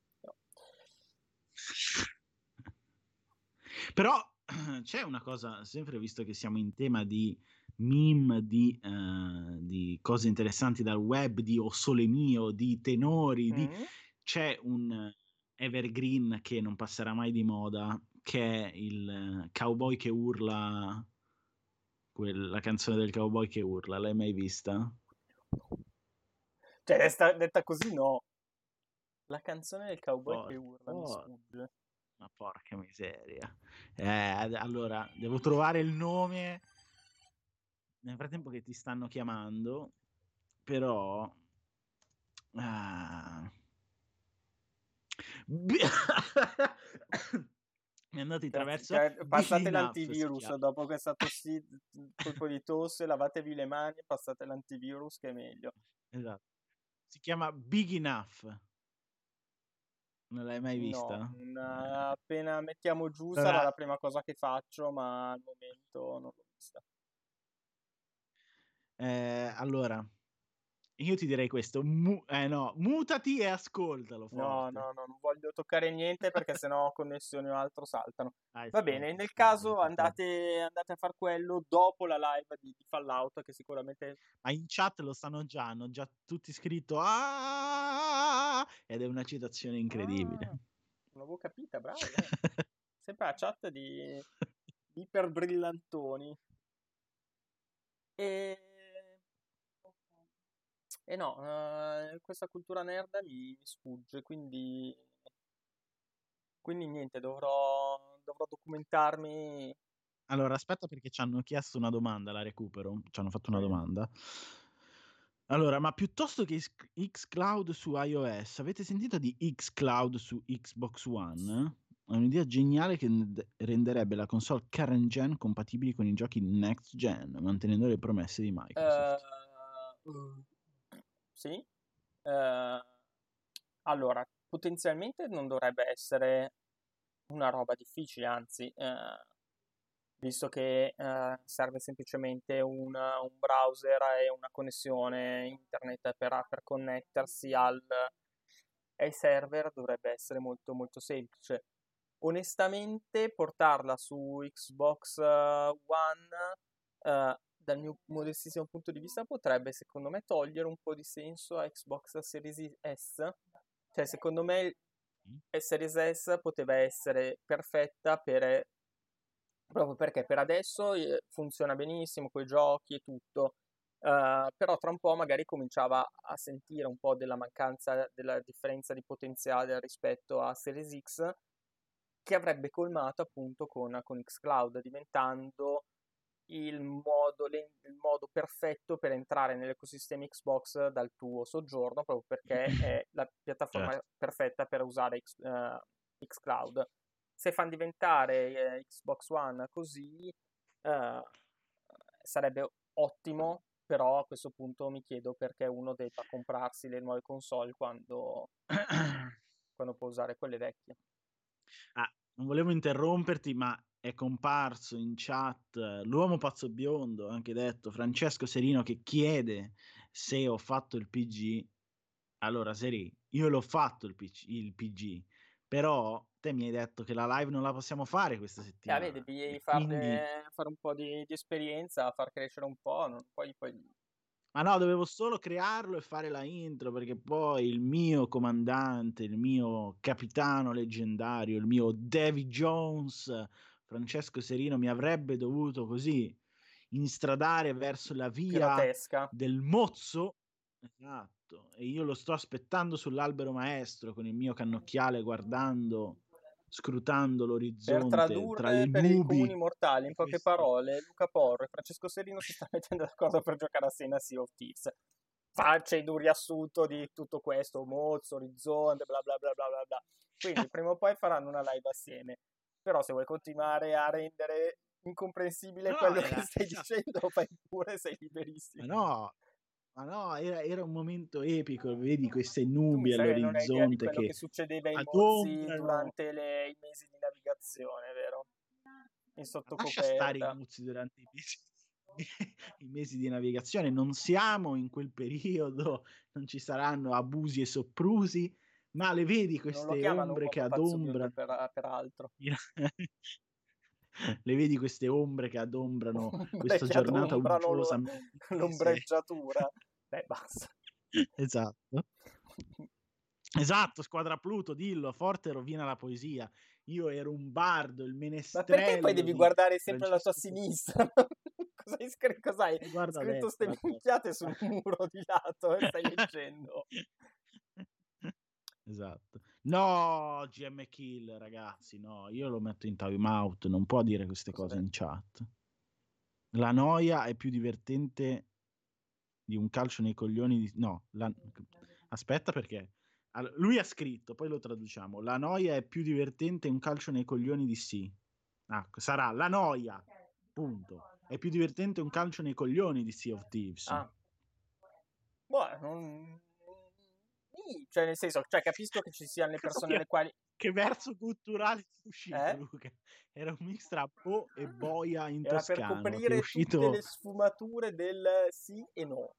Però... C'è una cosa, sempre visto che siamo in tema di meme, di, uh, di cose interessanti dal web, di O Sole Mio, di tenori, mm-hmm. di... c'è un evergreen che non passerà mai di moda, che è il cowboy che urla quella canzone del cowboy che urla, l'hai mai vista? Cioè, detta, detta così no. La canzone del cowboy oh, che urla oh. mi sfugge. Ma porca miseria. Eh, allora, devo trovare il nome nel frattempo che ti stanno chiamando, però... Ah... Mi è andato attraverso. Cioè, passate l'antivirus dopo che è stato sì, colpo di tosse, lavatevi le mani passate l'antivirus che è meglio. Esatto. Si chiama Big Enough. Non l'hai mai vista? No, una... appena mettiamo giù allora... sarà la prima cosa che faccio, ma al momento non l'ho vista. Eh, allora, io ti direi questo, mu- eh no, mutati e ascoltalo. Forte. No, no, no, non voglio toccare niente perché sennò connessioni o altro saltano. Ah, Va bene, nel caso andate, andate, a far quello dopo la live di, di, Fallout che sicuramente... Ma in chat lo sanno già, hanno già tutti scritto ah! ed è una citazione incredibile. Ah, non l'avevo capita, bravo. Eh. Sempre la chat di, di iperbrillantoni. E e no, uh, questa cultura nerd mi, mi sfugge, quindi, quindi niente, dovrò, dovrò documentarmi. Allora, aspetta perché ci hanno chiesto una domanda, la recupero, ci hanno fatto una domanda. Allora, ma piuttosto che xCloud su iOS, avete sentito di xCloud su Xbox One? È un'idea geniale che renderebbe la console current gen compatibile con i giochi next gen, mantenendo le promesse di Microsoft. Uh, sì. Eh, allora, potenzialmente non dovrebbe essere una roba difficile, anzi, eh, visto che eh, serve semplicemente un, un, browser e una connessione internet per, per connettersi al, ai server, dovrebbe essere molto molto semplice. Onestamente, portarla su Xbox One Uh, dal mio modestissimo punto di vista, potrebbe secondo me togliere un po' di senso a Xbox Series S. Cioè, secondo me. Series S poteva essere perfetta per proprio perché per adesso eh, funziona benissimo con i giochi e tutto. Uh, però tra un po' magari cominciava a sentire un po' della mancanza della differenza di potenziale rispetto a Series X che avrebbe colmato appunto con, con Xcloud diventando il modo, il modo, perfetto per entrare nell'ecosistema Xbox dal tuo soggiorno, proprio perché è la piattaforma certo. perfetta per usare X, uh, Xcloud. Se fanno diventare uh, Xbox One così, uh, sarebbe ottimo, però a questo punto mi chiedo perché uno debba comprarsi le nuove console quando, quando può usare quelle vecchie. Ah, non volevo interromperti, ma è comparso in chat l'uomo pazzo biondo, anche detto Francesco Serino che chiede se ho fatto il PG. Allora, Seri, io l'ho fatto il PG, il PG, però te mi hai detto che la live non la possiamo fare questa settimana. Eh, devi farne, quindi... fare un po' di, di, esperienza, far crescere un po', non, poi, poi ma no, dovevo solo crearlo e fare la intro perché poi il mio comandante, il mio capitano leggendario, il mio Davy Jones Francesco Serino mi avrebbe dovuto così instradare verso la via Grotesca. del mozzo. Esatto, e io lo sto aspettando sull'albero maestro con il mio cannocchiale guardando scrutando l'orizzonte per tradurre tra i per nubi. i comuni mortali in poche parole Luca Porro e Francesco Serino si stanno mettendo d'accordo per giocare a Sena Sea of Thieves facendo un riassunto di tutto questo mozzo, orizzonte bla bla bla bla bla bla quindi prima o poi faranno una live assieme però se vuoi continuare a rendere incomprensibile no, quello era, che stai dicendo, fai pure, sei liberissimo. Ma no, ma no era, era, un momento epico, vedi queste nubi all'orizzonte che, che succedeva ai mozzi durante le, i mesi di navigazione, vero? In sottocoperta. Lascia stare i mozzi durante i mesi i mesi di navigazione, non siamo in quel periodo, non ci saranno abusi e soprusi, ma le vedi queste ombre che adombrano per, peraltro le vedi queste ombre che adombrano questa giornata uggiosa l'ombreggiatura beh basta esatto Esatto, squadra Pluto, dillo, forte rovina la poesia. Io ero un bardo, il menestrello. Ma perché poi devi guardare sempre alla tua sinistra? cosa hai scritto? Cosa hai Guarda scritto adesso, ste guarda. minchiate sul muro di lato e stai leggendo? Esatto. No, GM Kill, ragazzi, no, io lo metto in time out, non può dire queste cose in chat. La noia è più divertente di un calcio nei coglioni di... No, la- aspetta perché... Allora, lui ha scritto, poi lo traduciamo. La noia è più divertente un calcio nei coglioni di sì. Ah, sarà la noia, punto. È più divertente un calcio nei coglioni di Sea of Thieves. Ah. Boh, non... Sì, Cioè, nel senso, cioè, capisco che ci siano le persone alle quali... Che verso culturale è uscito, Eh? Luca? Era un mix tra Po e Boia in Era per toscano. è coprire uscito... tutte le sfumature del sì e no.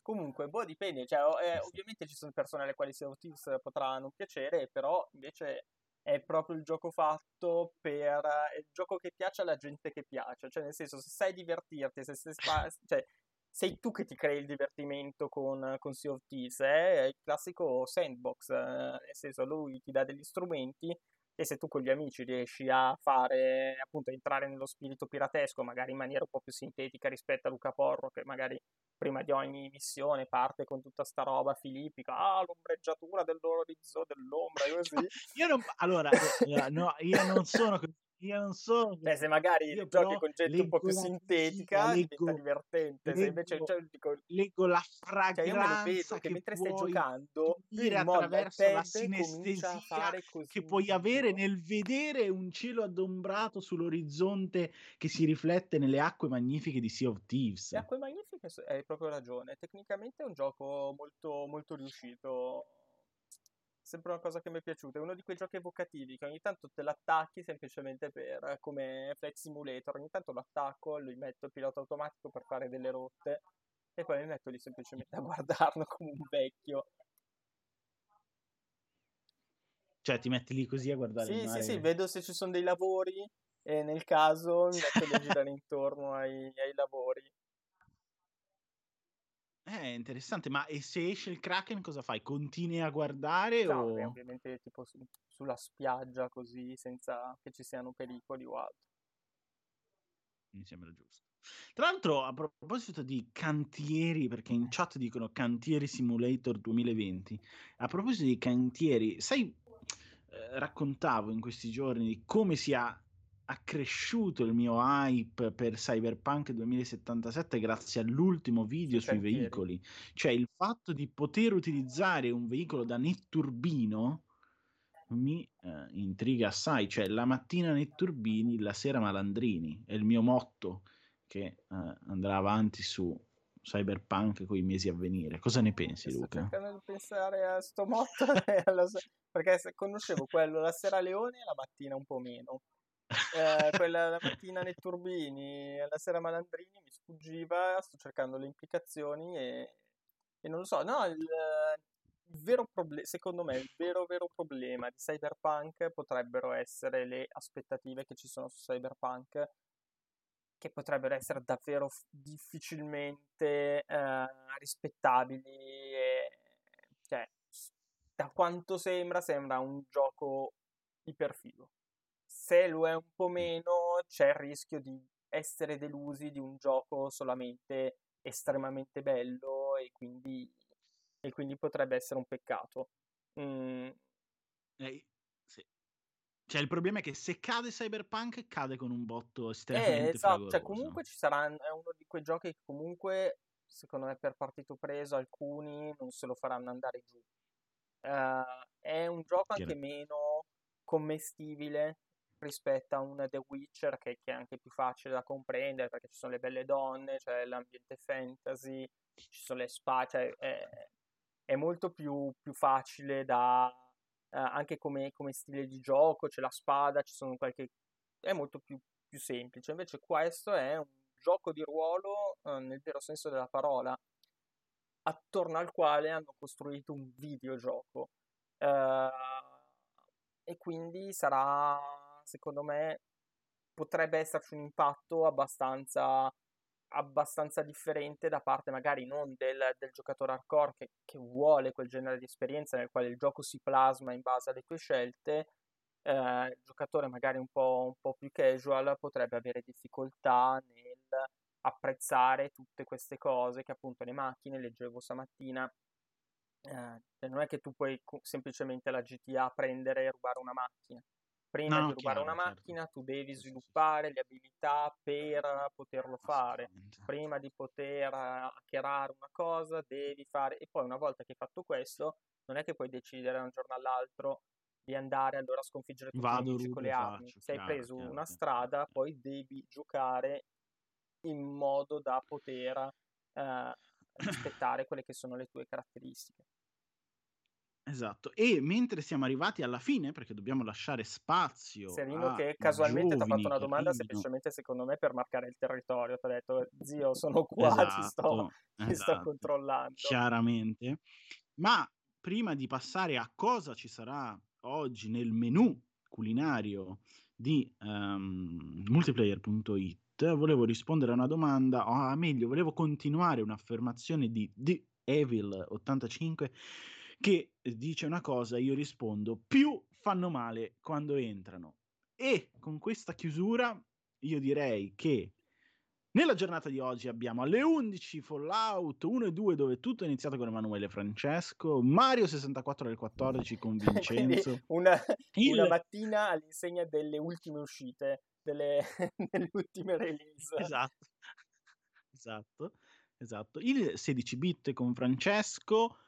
Comunque, boh, dipende. Cioè, eh, ovviamente ci sono persone alle quali Thieves potrà non piacere, però invece è proprio il gioco fatto per... è il gioco che piace alla gente che piace. Cioè, nel senso, se sai divertirti, se, se spa- cioè, sei tu che ti crei il divertimento con, con Sea of Thieves, eh? è il classico sandbox, eh, nel senso, lui ti dà degli strumenti e se tu con gli amici riesci a fare, appunto, a entrare nello spirito piratesco, magari in maniera un po' più sintetica rispetto a Luca Porro, che magari prima di ogni missione parte con tutta sta roba filippica, ah, l'ombreggiatura dell'orizzonte, dell'ombra, così. Io non... Allora, eh, no, io non sono così. Io non sono Cioè, se magari Io giochi con gente un po' più leggo sintetica, fisica, diventa leggo- divertente. Se leggo- invece, cioè, dico, leggo la cioè, io fragranza che, che mentre stai giocando, dire attraverso la sinestesia che puoi avere nel vedere un cielo adombrato sull'orizzonte che si riflette nelle acque magnifiche di Sea of Thieves. Le acque magnifiche, so- hai proprio ragione. Tecnicamente è un gioco molto, molto riuscito. Sempre una cosa che mi è piaciuta. È uno di quei giochi evocativi che ogni tanto te l'attacchi semplicemente per come Flight Simulator. Ogni tanto lo attacco, gli metto il pilota automatico per fare delle rotte e poi mi metto lì semplicemente a guardarlo come un vecchio. Cioè, ti metti lì così a guardare il Sì, mare. sì, sì, vedo se ci sono dei lavori e nel caso mi metto lì a girare intorno ai, ai lavori. È interessante, ma e se esce il Kraken cosa fai? Continui a guardare No, o... ovviamente tipo su- sulla spiaggia così senza che ci siano pericoli o altro. Mi sembra giusto. Tra l'altro, a proposito di cantieri, perché in chat dicono Cantieri Simulator 2020, a proposito di cantieri, sai, eh, raccontavo in questi giorni di come sia accresciuto il mio hype per Cyberpunk 2077 grazie all'ultimo video Sui sui veicoli. Cioè il fatto di poter utilizzare un veicolo da netturbino mi eh, intriga assai, cioè la mattina netturbini, la sera malandrini, è il mio motto che eh, andrà avanti su Cyberpunk con i mesi a venire. Cosa ne pensi, Sto Luca? cercando di pensare a sto motto perché conoscevo quello la sera Leone e la mattina un po' meno. Eh, quella la mattina nei turbini la sera Malandrini mi sfuggiva, sto cercando le implicazioni e, e non lo so. No, il, il vero problema, secondo me, il vero, vero problema di Cyberpunk potrebbero essere le aspettative che ci sono su Cyberpunk, che potrebbero essere davvero f- difficilmente eh, rispettabili. E, cioè, da quanto sembra, sembra un gioco iperfigo se lo è un po' meno, c'è il rischio di essere delusi di un gioco solamente estremamente bello e quindi, e quindi potrebbe essere un peccato. Mm, Eh, sì. Cioè il problema è che se cade Cyberpunk cade con un botto estremamente eh, esatto, cioè comunque ci sarà, è uno di quei giochi che comunque, secondo me, per partito preso, alcuni non se lo faranno andare giù. Eh, è un gioco anche Chiaro. meno commestibile rispetto a un The Witcher che, che è anche più facile da comprendere perché ci sono le belle donne, c'è l'ambiente fantasy, ci sono le spade, cioè è, è molto più, più facile da eh, anche come, come stile di gioco, c'è la spada, ci sono qualche è molto più, più semplice. Invece questo è un gioco di ruolo eh, nel vero senso della parola, attorno al quale hanno costruito un videogioco. Eh, e quindi sarà, secondo me, potrebbe esserci un impatto abbastanza, abbastanza differente da parte magari non del, del giocatore hardcore che, che vuole quel genere di esperienza nel quale il gioco si plasma in base alle tue scelte, eh, il giocatore magari un po', un po' più casual potrebbe avere difficoltà nel apprezzare tutte queste cose che appunto le macchine, leggevo stamattina, eh, non è che tu puoi semplicemente la GTA prendere e rubare una macchina. Prima no, di rubare chiaro, una certo. macchina tu devi sviluppare le abilità per poterlo fare. Prima di poter hackerare una cosa devi fare... E poi una volta che hai fatto questo, non è che puoi decidere da un giorno all'altro di andare allora a sconfiggere tutti Vado, i nemici con le armi. Faccio, Se hai preso chiaro, una chiaro, strada, poi devi giocare in modo da poter eh, rispettare quelle che sono le tue caratteristiche. Esatto, e mentre siamo arrivati alla fine, perché dobbiamo lasciare spazio Serino che casualmente ti ha fatto una domanda semplicemente secondo me per marcare il territorio, ti ha detto zio sono qua, esatto, ci, sto, esatto, sto controllando. Chiaramente, ma prima di passare a cosa ci sarà oggi nel menu culinario di um, multiplayer.it, volevo rispondere a una domanda, o oh, meglio, volevo continuare un'affermazione di The Evil 85 che dice una cosa, io rispondo, più fanno male quando entrano. E con questa chiusura io direi che nella giornata di oggi abbiamo alle 11 Fallout 1 e 2 dove tutto è iniziato con Emanuele Francesco, Mario 64 del 14 con Vincenzo. una, Il... una, mattina all'insegna delle ultime uscite, delle, delle ultime release. Esatto. esatto, esatto. Il 16 bit con Francesco,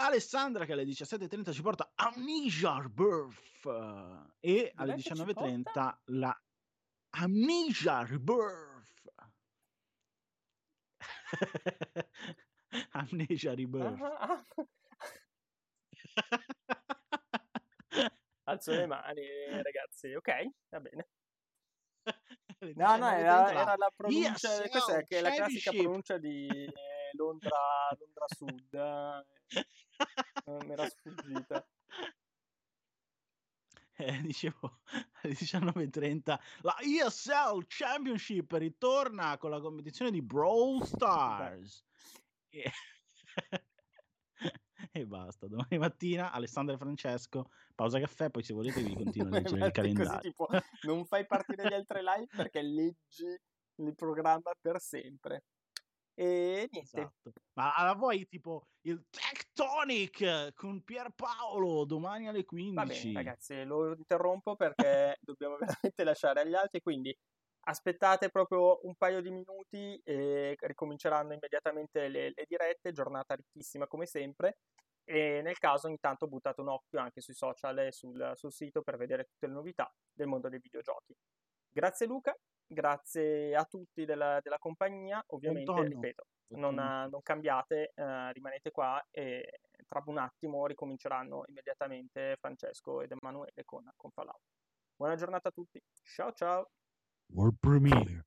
Alessandra che alle 17.30 ci porta Amnesia Rebirth e alle 19.30 la Amnesia Rebirth. Amnesia Rebirth. Ah, ah. Alzo le mani, ragazzi. Ok, va bene. No, no, era, era la pronuncia, yes, questa è, che è la classica pronuncia di Londra, Londra Sud. Non mi era sfuggita. Eh, dicevo alle 19.30 la ESL Championship ritorna con la competizione di Brawl Stars e... e basta domani mattina Alessandro e Francesco pausa caffè poi se volete vi continuo a leggere il calendario tipo, non fai partire gli altri live perché leggi il programma per sempre e niente. Esatto. Ma alla vuoi tipo il Tectonic con Pierpaolo domani alle 15? Va bene, ragazzi, lo interrompo perché dobbiamo veramente lasciare agli altri, quindi aspettate proprio un paio di minuti e ricominceranno immediatamente le, le dirette, giornata ricchissima come sempre. E nel caso, intanto, buttate un occhio anche sui social e sul, sul sito per vedere tutte le novità del mondo dei videogiochi. Grazie Luca, grazie a tutti della, della compagnia, ovviamente, Antonio. ripeto, non, non cambiate, eh, rimanete qua e tra un attimo ricominceranno immediatamente Francesco ed Emanuele con, con Fallout. Buona giornata a tutti, ciao ciao! World Premiere!